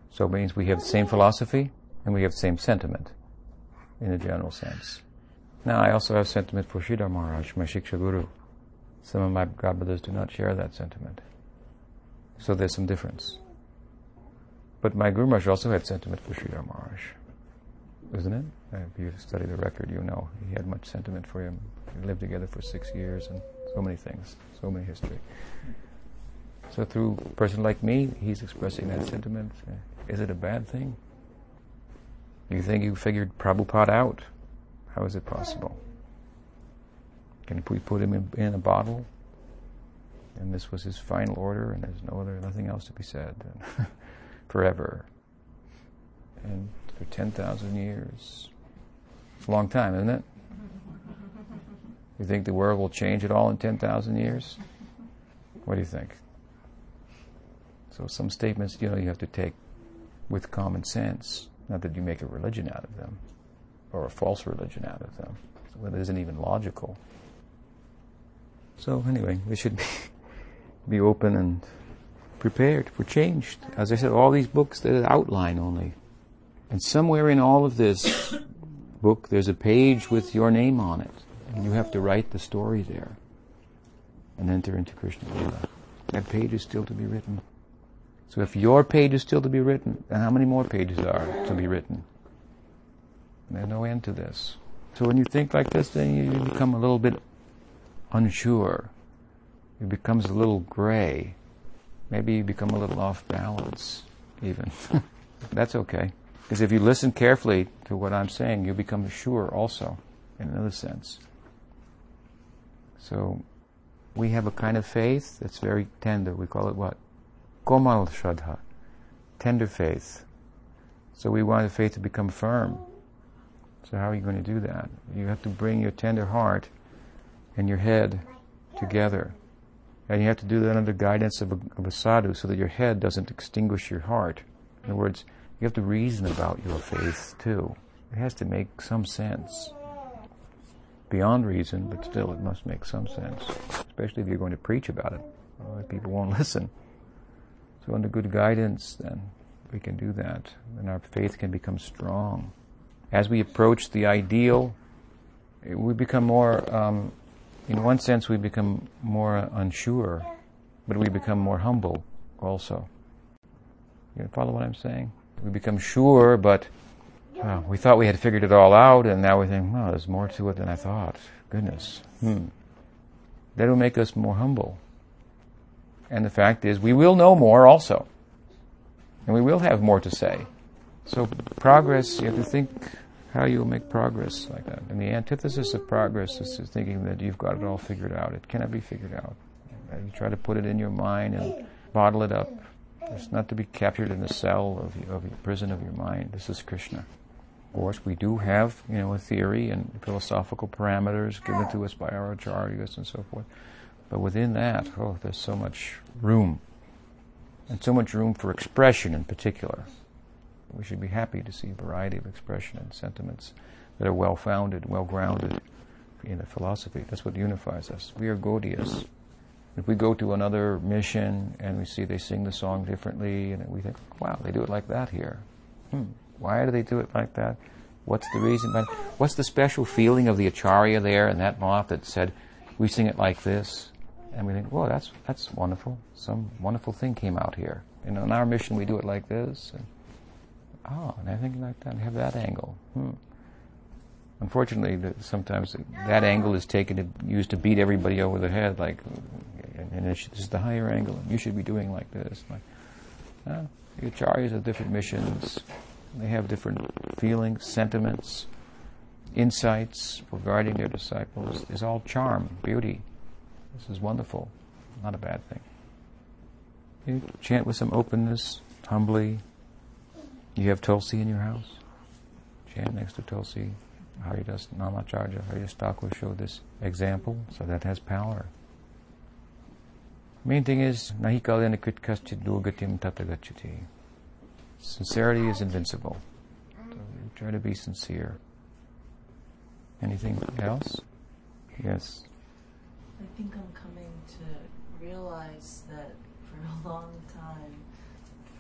So it means we have the same philosophy and we have the same sentiment in a general sense. Now, I also have sentiment for Sridhar Maharaj, my Shiksha Guru. Some of my God brothers do not share that sentiment. So there's some difference. But my Guru Maharaj also had sentiment for Sridhar Maharaj. Isn't it? If you study the record, you know he had much sentiment for him. We lived together for six years and so many things, so many history. So through a person like me, he's expressing that sentiment. Is it a bad thing? You think you figured Prabhupada out? How is it possible? Can we put him in, in a bottle? And this was his final order, and there's no other, nothing else to be said. Forever. And for 10,000 years. It's a long time, isn't it? You think the world will change at all in 10,000 years? What do you think? So some statements, you know, you have to take with common sense. Not that you make a religion out of them or a false religion out of them. So it isn't even logical. So anyway, we should be, be open and prepared for change. As I said, all these books, they're outline only. And somewhere in all of this book, there's a page with your name on it. And you have to write the story there and enter into Krishna Lila. That page is still to be written. So if your page is still to be written, then how many more pages are to be written? There's no end to this. So when you think like this, then you become a little bit unsure. It becomes a little gray. Maybe you become a little off balance, even. That's okay. Because if you listen carefully to what I'm saying, you'll become sure also, in another sense. So, we have a kind of faith that's very tender. We call it what? Komal Shraddha. Tender faith. So we want the faith to become firm. So how are you going to do that? You have to bring your tender heart and your head together. And you have to do that under guidance of a, of a sadhu so that your head doesn't extinguish your heart. In other words, you have to reason about your faith too. It has to make some sense. Beyond reason, but still it must make some sense. Especially if you're going to preach about it. Otherwise people won't listen. So under good guidance then we can do that. And our faith can become strong. as we approach the ideal, we become more, um, in one sense, we become more unsure, but we become more humble also. You follow what I'm saying? We become sure, but well, we thought we had figured it all out, and now we think, well, there's more to it than I thought. Goodness. Hmm. That will make us more humble. And the fact is, we will know more also. And we will have more to say. So progress, you have to think how you'll make progress like that. And the antithesis of progress is thinking that you've got it all figured out. It cannot be figured out. You try to put it in your mind and bottle it up. It's not to be captured in the cell of, of your prison of your mind. This is Krishna. Of course, we do have, you know, a theory and philosophical parameters given to us by our acharyas and so forth. But within that, oh, there's so much room. And so much room for expression in particular. We should be happy to see a variety of expression and sentiments that are well founded, well grounded in the philosophy. That's what unifies us. We are Gaudiyas. If we go to another mission and we see they sing the song differently, and we think, wow, they do it like that here. Hmm. Why do they do it like that? What's the reason? What's the special feeling of the acharya there and that moth that said, we sing it like this? And we think, whoa, that's, that's wonderful. Some wonderful thing came out here. And on our mission, we do it like this. And, oh, and I think like that, and have that angle. Hmm. Unfortunately, sometimes that angle is taken to used to beat everybody over the head, like, and this is the higher angle, and you should be doing like this. Like, the acharyas have different missions. They have different feelings, sentiments, insights regarding their disciples. It's all charm, beauty. This is wonderful, not a bad thing. You chant with some openness, humbly. You have Tulsi in your house. Chant next to Tulsi. Haridas Namacharya, Haridas Thakur showed this example, so that has power. Main thing is. Sincerity is invincible. So try to be sincere. Anything else? Yes. I think I'm coming to realize that for a long time,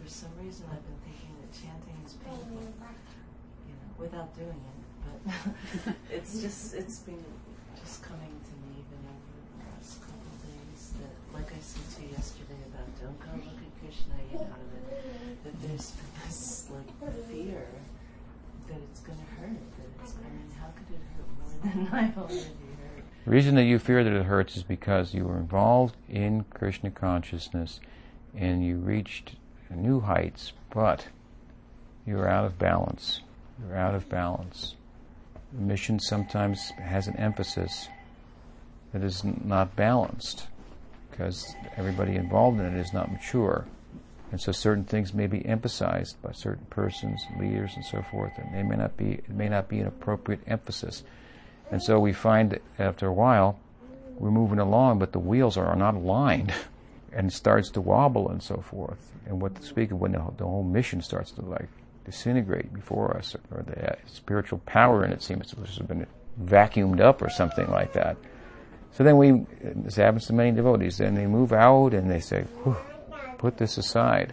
for some reason, I've been thinking that chanting is painful, you know, without doing it but it's just it's been just coming to me I said to you yesterday about don't go look at Krishna, you know, that, that there's this like fear that it's gonna hurt, that it's I mean, how could it hurt more than I've already hurt? The reason that you fear that it hurts is because you were involved in Krishna consciousness and you reached new heights, but you're out of balance. You're out of balance mission sometimes has an emphasis that is not balanced because everybody involved in it is not mature. And so certain things may be emphasized by certain persons, leaders, and so forth, and they may not be, it may not be an appropriate emphasis. And so we find that after a while, we're moving along, but the wheels are not aligned, and it starts to wobble and so forth. And what speaking when the, the whole mission starts to like disintegrate before us, or the uh, spiritual power in it seems to have been vacuumed up or something like that. So then we, this happens to many devotees, then they move out and they say, put this aside.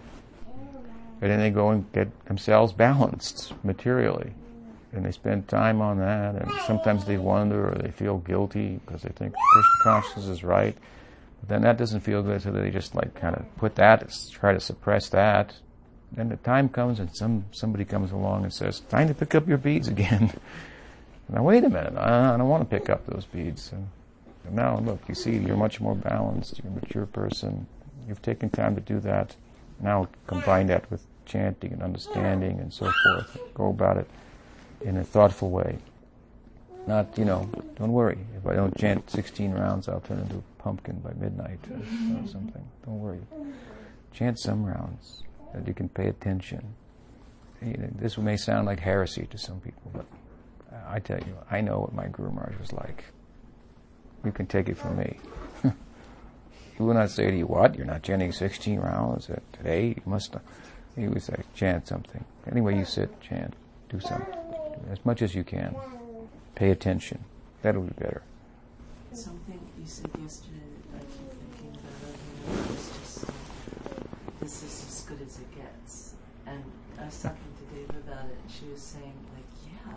And then they go and get themselves balanced materially. And they spend time on that, and sometimes they wonder or they feel guilty because they think Krishna consciousness is right. But then that doesn't feel good, so they just like kind of put that, try to suppress that, then the time comes and some somebody comes along and says, "Time to pick up your beads again." now wait a minute, I, don't want to pick up those beads. And now look, you see, you're much more balanced. You're a mature person. You've taken time to do that. Now combine that with chanting and understanding and so forth. Go about it in a thoughtful way. Not, you know, don't worry. If I don't chant 16 rounds, I'll turn into a pumpkin by midnight or, or something. Don't worry. Chant some rounds that you can pay attention. This may sound like heresy to some people, but I tell you, I know what my Guru Maharaj was like. You can take it from me. he will not say to you, what, you're not chanting 16 rounds today? You must uh, not. He would say, chant something. Anyway you sit, chant, do something. As much as you can. Pay attention. That'll be better. Something you said yesterday I keep thinking about it, just, this is as good as it gets. And I was talking to Dave about it, and she was saying, like, yeah,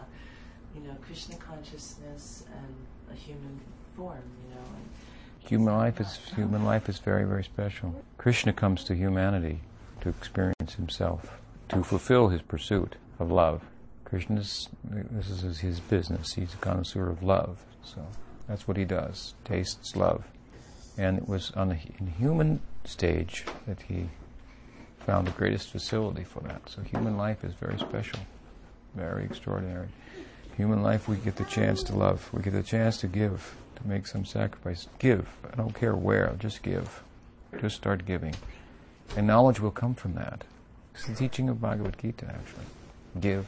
you know, Krishna consciousness and a human form, you know. And Human life is human life is very very special. Krishna comes to humanity to experience himself, to fulfill his pursuit of love. Krishna's this is his business. He's a connoisseur of love, so that's what he does. Tastes love, and it was on the in human stage that he found the greatest facility for that. So human life is very special, very extraordinary. Human life, we get the chance to love. We get the chance to give, to make some sacrifice. Give. I don't care where. Just give. Just start giving, and knowledge will come from that. It's the teaching of Bhagavad Gita, actually. Give,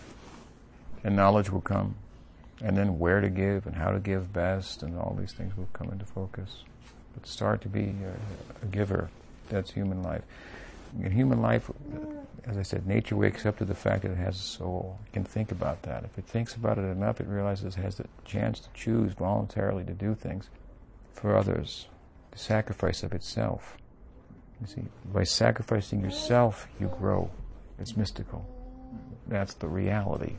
and knowledge will come. And then where to give and how to give best, and all these things will come into focus. But start to be a, a giver. That's human life. In human life, as I said, nature wakes up to the fact that it has a soul. It can think about that. If it thinks about it enough, it realizes it has the chance to choose voluntarily to do things for others, the sacrifice of itself. You see, by sacrificing yourself, you grow. It's mystical. That's the reality.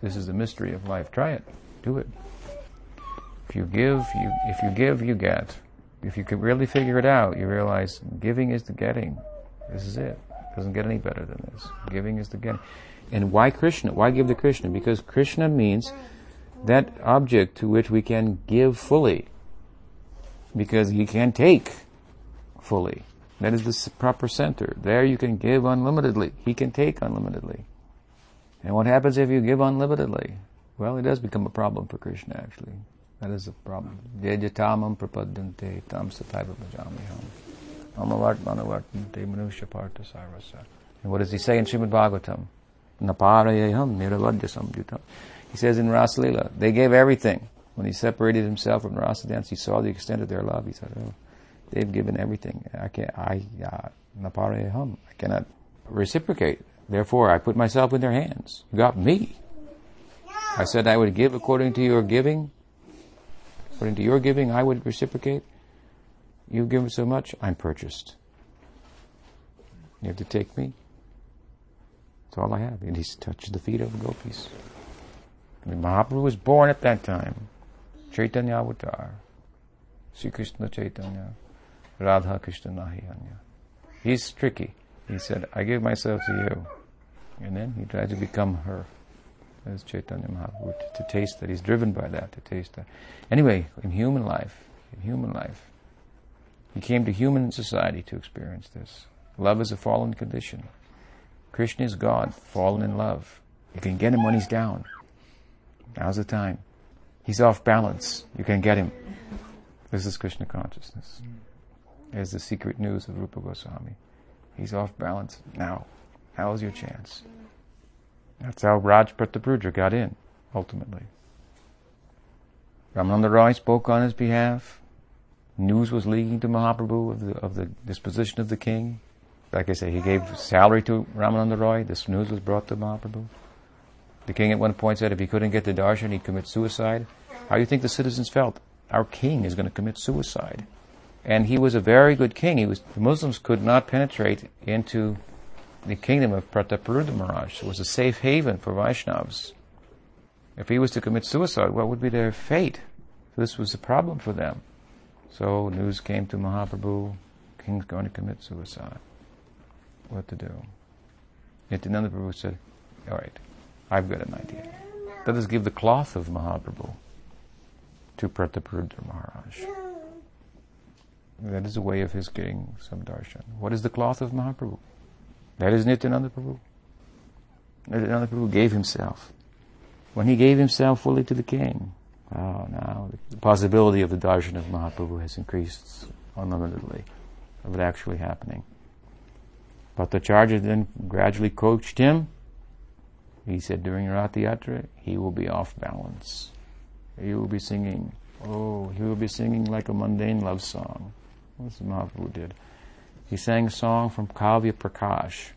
This is the mystery of life. Try it. Do it. If you give, you if you give, you get. If you can really figure it out, you realize giving is the getting. This is it. Doesn't get any better than this. Giving is the getting. And why Krishna? Why give to Krishna? Because Krishna means that object to which we can give fully. Because he can take fully. That is the proper center. There you can give unlimitedly. He can take unlimitedly. And what happens if you give unlimitedly? Well, it does become a problem for Krishna, actually. That is a problem. Jejatamam prapadante tam sataiva bhajamiham. Amavartmanavartante manusha partha sarvasa. And what does he say in Srimad Bhagavatam? Naparayaham niravadya samjutam. He says in Rasalila, they gave everything. When he separated himself from Rasa dance, he saw the extent of their love. He said, oh, they've given everything. I can't, I, uh, naparayaham. I cannot reciprocate. Therefore, I put myself in their hands. You got me. I said I would give according to your giving. According to your giving, I would reciprocate. You've given so much, I'm purchased. You have to take me. That's all I have. And he's touched the feet of the gopis. And Mahaprabhu was born at that time. Chaitanya Avatar. Sri Krishna Chaitanya. Radha Krishna Nahiyanya. He's tricky. He said, I give myself to you. And then he tried to become her. As Chaitanya Mahaprabhu, to, to taste that. He's driven by that, to taste that. Anyway, in human life, in human life, he came to human society to experience this. Love is a fallen condition. Krishna is God, fallen in love. You can get him when he's down. Now's the time. He's off balance. You can get him. This is Krishna consciousness. There's the secret news of Rupa Goswami. He's off balance now. Now's your chance. That's how Raj Prataparudra got in, ultimately. Ramananda Roy spoke on his behalf. News was leaking to Mahaprabhu of the, of the disposition of the king. Like I say, he gave salary to Ramananda Roy. This news was brought to Mahaprabhu. The king at one point said if he couldn't get the darshan, he'd commit suicide. How do you think the citizens felt? Our king is going to commit suicide. And he was a very good king. He was, the Muslims could not penetrate into the kingdom of Prataparudra Maharaj. It was a safe haven for Vaishnavas. If he was to commit suicide, what would be their fate? So this was a problem for them. So news came to Mahaprabhu, king's going to commit suicide. What to do? Nityananda Prabhu said, all right, I've got an idea. Let us give the cloth of Mahaprabhu to Prataparudra Maharaj. That is a way of his getting some darshan. What is the cloth of Mahaprabhu? That is Nityananda Prabhu. Nityananda Prabhu gave himself. When he gave himself fully to the king, oh, now the possibility of the darshan of Mahaprabhu has increased unlimitedly of it actually happening. But the Bhattacharya then gradually coached him. He said during Rath Yatra, he will be off balance. He will be singing, oh, he will be singing like a mundane love song. That's what Mahaprabhu did. He sang a song from Kavya Prakash.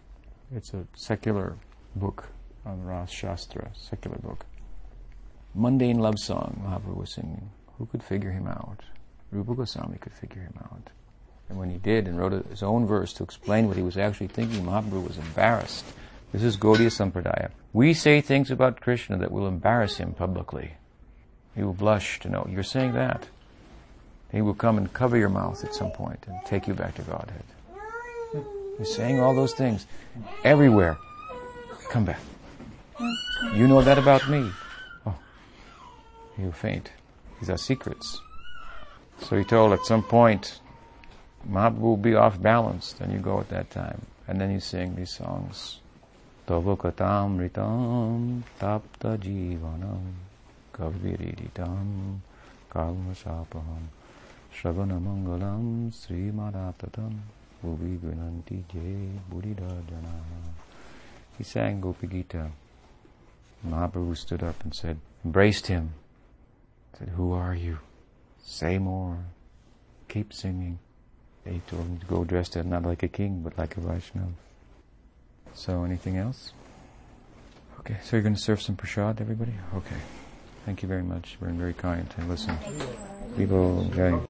It's a secular book on Ras Shastra, secular book. Mundane love song Mahaprabhu was singing. Who could figure him out? Rupa Goswami could figure him out. And when he did and wrote his own verse to explain what he was actually thinking, Mahaprabhu was embarrassed This is Gaudiya Sampradaya. We say things about Krishna that will embarrass him publicly. He will blush to know you're saying that. He will come and cover your mouth at some point and take you back to Godhead. You're saying all those things everywhere. Come back. You know that about me. You faint. These are secrets. So he told at some point, Mahaprabhu will be off balance, then you go at that time. And then you sing these songs. Tavokatam ritam tapta jivanam kaviriditam kalmasapaham Shravana Mangalam Sri Madhatatam Bhuvi Gunanti Jay Buddhidharjana. He sang Gopi Gita. Mahaprabhu stood up and said, embraced him, said, Who are you? Say more. Keep singing. He told him to go dressed not like a king, but like a Vaishnava. So, anything else? Okay, so you're going to serve some prasad, everybody? Okay. Thank you very much. You've been very kind and listen. People, okay.